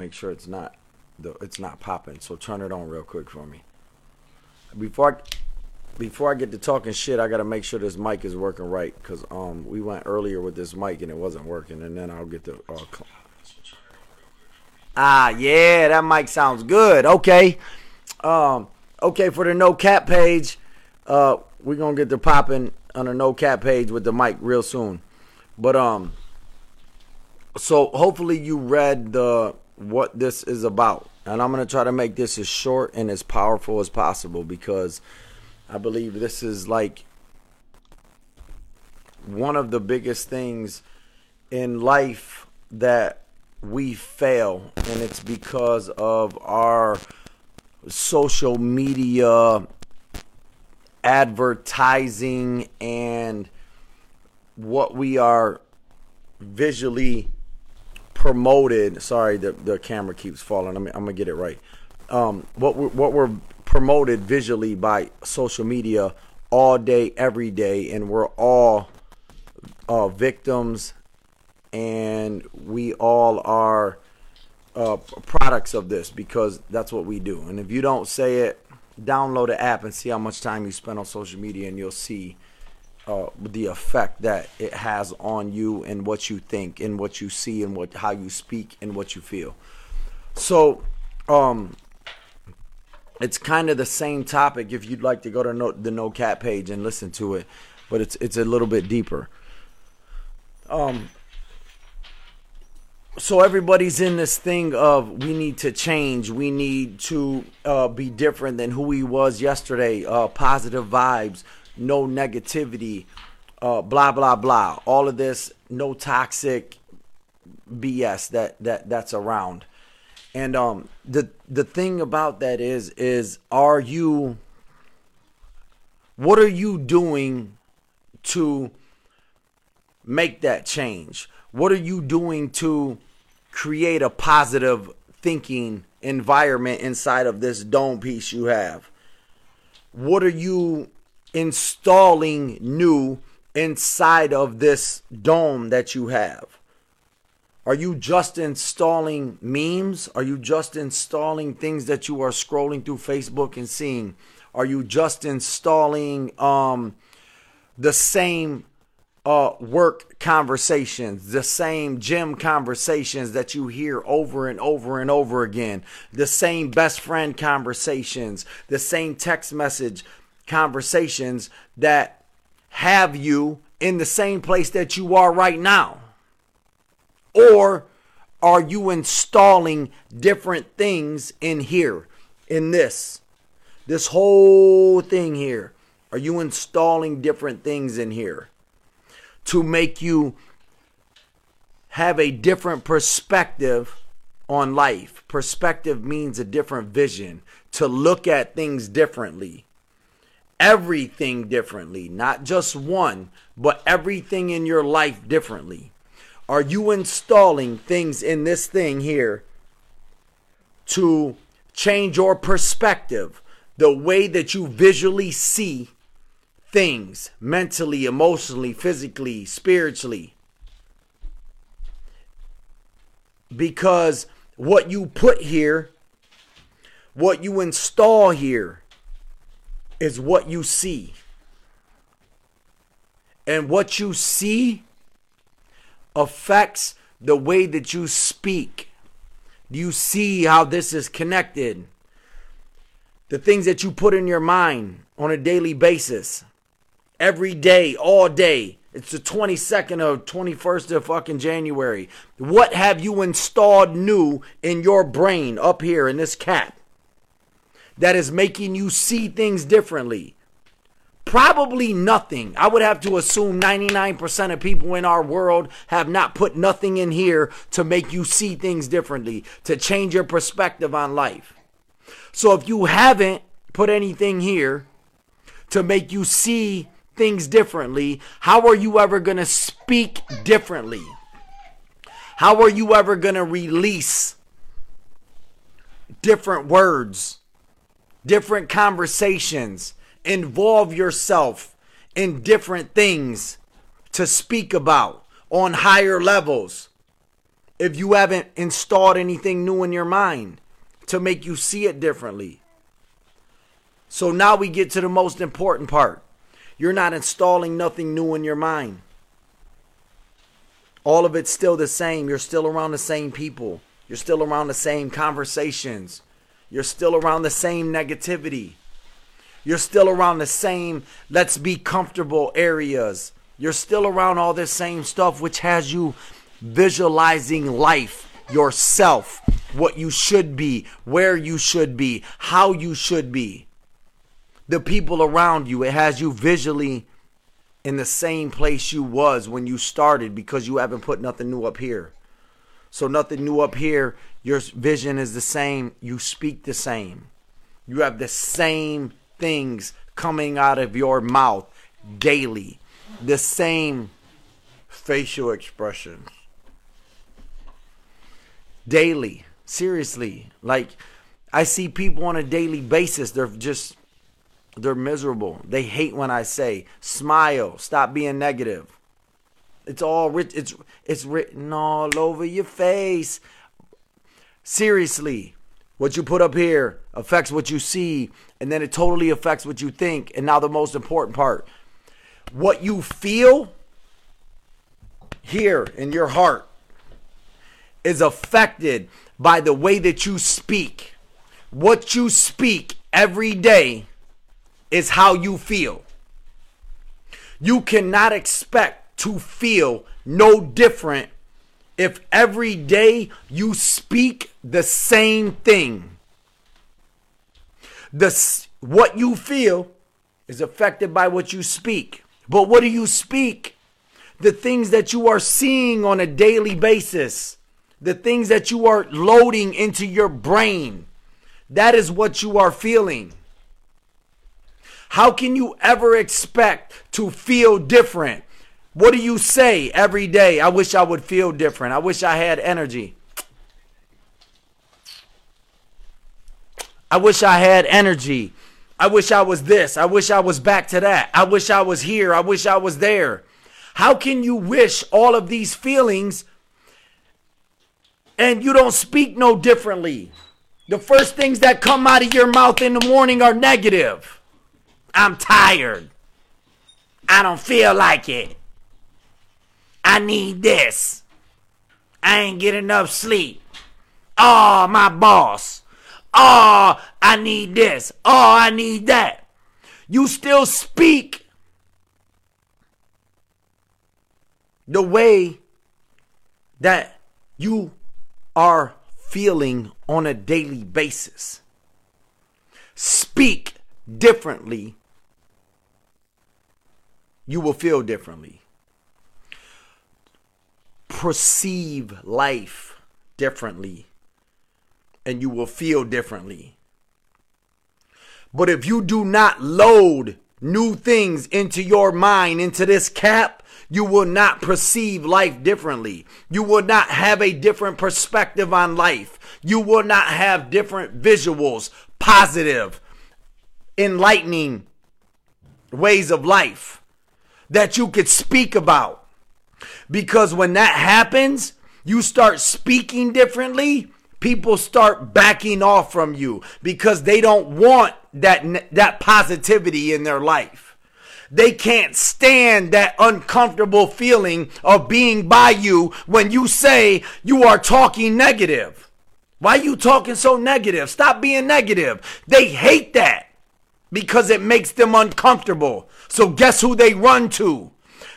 make sure it's not the it's not popping. So turn it on real quick for me. Before I, before I get to talking shit, I gotta make sure this mic is working right because um we went earlier with this mic and it wasn't working, and then I'll get the. Uh, cl- ah, yeah, that mic sounds good. Okay, um, okay for the no cap page, uh, we're gonna get the popping on the no cap page with the mic real soon, but um, so hopefully you read the what this is about, and I'm gonna try to make this as short and as powerful as possible because I believe this is like one of the biggest things in life that we fail, and it's because of our social media advertising and what we are visually promoted. Sorry, the, the camera keeps falling. I'm, I'm gonna get it right. Um, what we're, what we're promoted visually by social media all day, every day, and we're all uh, victims, and we all are uh, products of this because that's what we do. And if you don't say it, download the app and see how much time you spend on social media, and you'll see uh, the effect that it has on you and what you think and what you see and what how you speak and what you feel. So, um, it's kind of the same topic if you'd like to go to no, the no Cap page and listen to it but it's it's a little bit deeper um so everybody's in this thing of we need to change we need to uh, be different than who he was yesterday uh, positive vibes no negativity uh, blah blah blah all of this no toxic bs that that that's around and um, the the thing about that is is are you what are you doing to make that change? What are you doing to create a positive thinking environment inside of this dome piece you have? What are you installing new inside of this dome that you have? Are you just installing memes? Are you just installing things that you are scrolling through Facebook and seeing? Are you just installing um, the same uh, work conversations, the same gym conversations that you hear over and over and over again, the same best friend conversations, the same text message conversations that have you in the same place that you are right now? Or are you installing different things in here, in this? This whole thing here. Are you installing different things in here to make you have a different perspective on life? Perspective means a different vision, to look at things differently, everything differently, not just one, but everything in your life differently. Are you installing things in this thing here to change your perspective, the way that you visually see things mentally, emotionally, physically, spiritually? Because what you put here, what you install here, is what you see. And what you see affects the way that you speak. Do you see how this is connected? The things that you put in your mind on a daily basis, every day, all day. It's the 22nd of 21st of fucking January. What have you installed new in your brain up here in this cap that is making you see things differently? Probably nothing. I would have to assume 99% of people in our world have not put nothing in here to make you see things differently, to change your perspective on life. So if you haven't put anything here to make you see things differently, how are you ever going to speak differently? How are you ever going to release different words, different conversations? involve yourself in different things to speak about on higher levels. if you haven't installed anything new in your mind to make you see it differently. So now we get to the most important part. You're not installing nothing new in your mind. All of it's still the same. You're still around the same people. You're still around the same conversations. You're still around the same negativity. You're still around the same let's be comfortable areas. You're still around all this same stuff, which has you visualizing life, yourself, what you should be, where you should be, how you should be. The people around you, it has you visually in the same place you was when you started because you haven't put nothing new up here. So nothing new up here. Your vision is the same. You speak the same. You have the same things coming out of your mouth daily. The same facial expressions. Daily. Seriously. Like I see people on a daily basis. They're just they're miserable. They hate when I say smile, stop being negative. It's all writ- it's it's written all over your face. Seriously, what you put up here affects what you see, and then it totally affects what you think. And now the most important part. What you feel here in your heart is affected by the way that you speak. What you speak every day is how you feel. You cannot expect to feel no different if every day you speak the same thing. The what you feel is affected by what you speak. But what do you speak? The things that you are seeing on a daily basis, the things that you are loading into your brain, that is what you are feeling. How can you ever expect to feel different? What do you say every day? I wish I would feel different. I wish I had energy. I wish I had energy. I wish I was this. I wish I was back to that. I wish I was here. I wish I was there. How can you wish all of these feelings and you don't speak no differently? The first things that come out of your mouth in the morning are negative. I'm tired. I don't feel like it. I need this. I ain't get enough sleep. Oh, my boss. Oh, I need this. Oh, I need that. You still speak the way that you are feeling on a daily basis. Speak differently you will feel differently. Perceive life differently, and you will feel differently. But if you do not load new things into your mind, into this cap, you will not perceive life differently. You will not have a different perspective on life. You will not have different visuals, positive, enlightening ways of life that you could speak about. Because when that happens, you start speaking differently, people start backing off from you because they don't want that that positivity in their life. They can't stand that uncomfortable feeling of being by you when you say you are talking negative. Why you talking so negative? Stop being negative. They hate that because it makes them uncomfortable. So guess who they run to?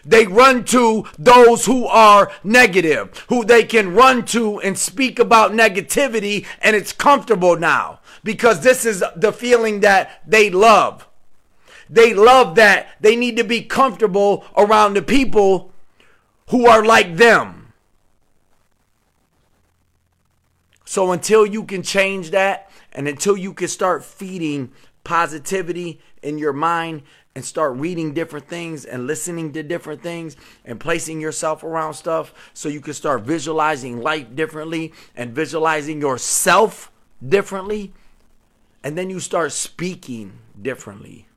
They run to those who are negative, who they can run to and speak about negativity, and it's comfortable now because this is the feeling that they love. They love that they need to be comfortable around the people who are like them. So until you can change that, and until you can start feeding positivity in your mind and start reading different things and listening to different things and placing yourself around stuff so you can start visualizing life differently and visualizing yourself differently. And then you start speaking differently.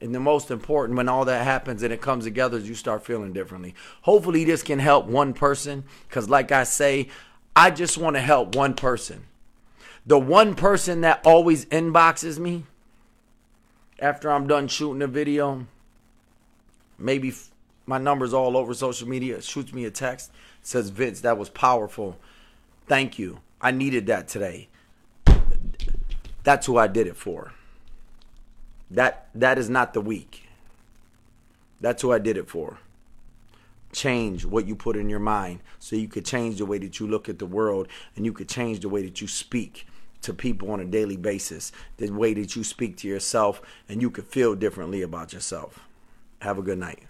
And the most important when all that happens and it comes together is you start feeling differently. Hopefully, this can help one person because, like I say, I just want to help one person. The one person that always inboxes me after I'm done shooting a video, maybe my number's all over social media, shoots me a text, says, Vince, that was powerful. Thank you. I needed that today. That's who I did it for. That that is not the weak. That's who I did it for. Change what you put in your mind so you could change the way that you look at the world and you could change the way that you speak to people on a daily basis, the way that you speak to yourself and you can feel differently about yourself. Have a good night.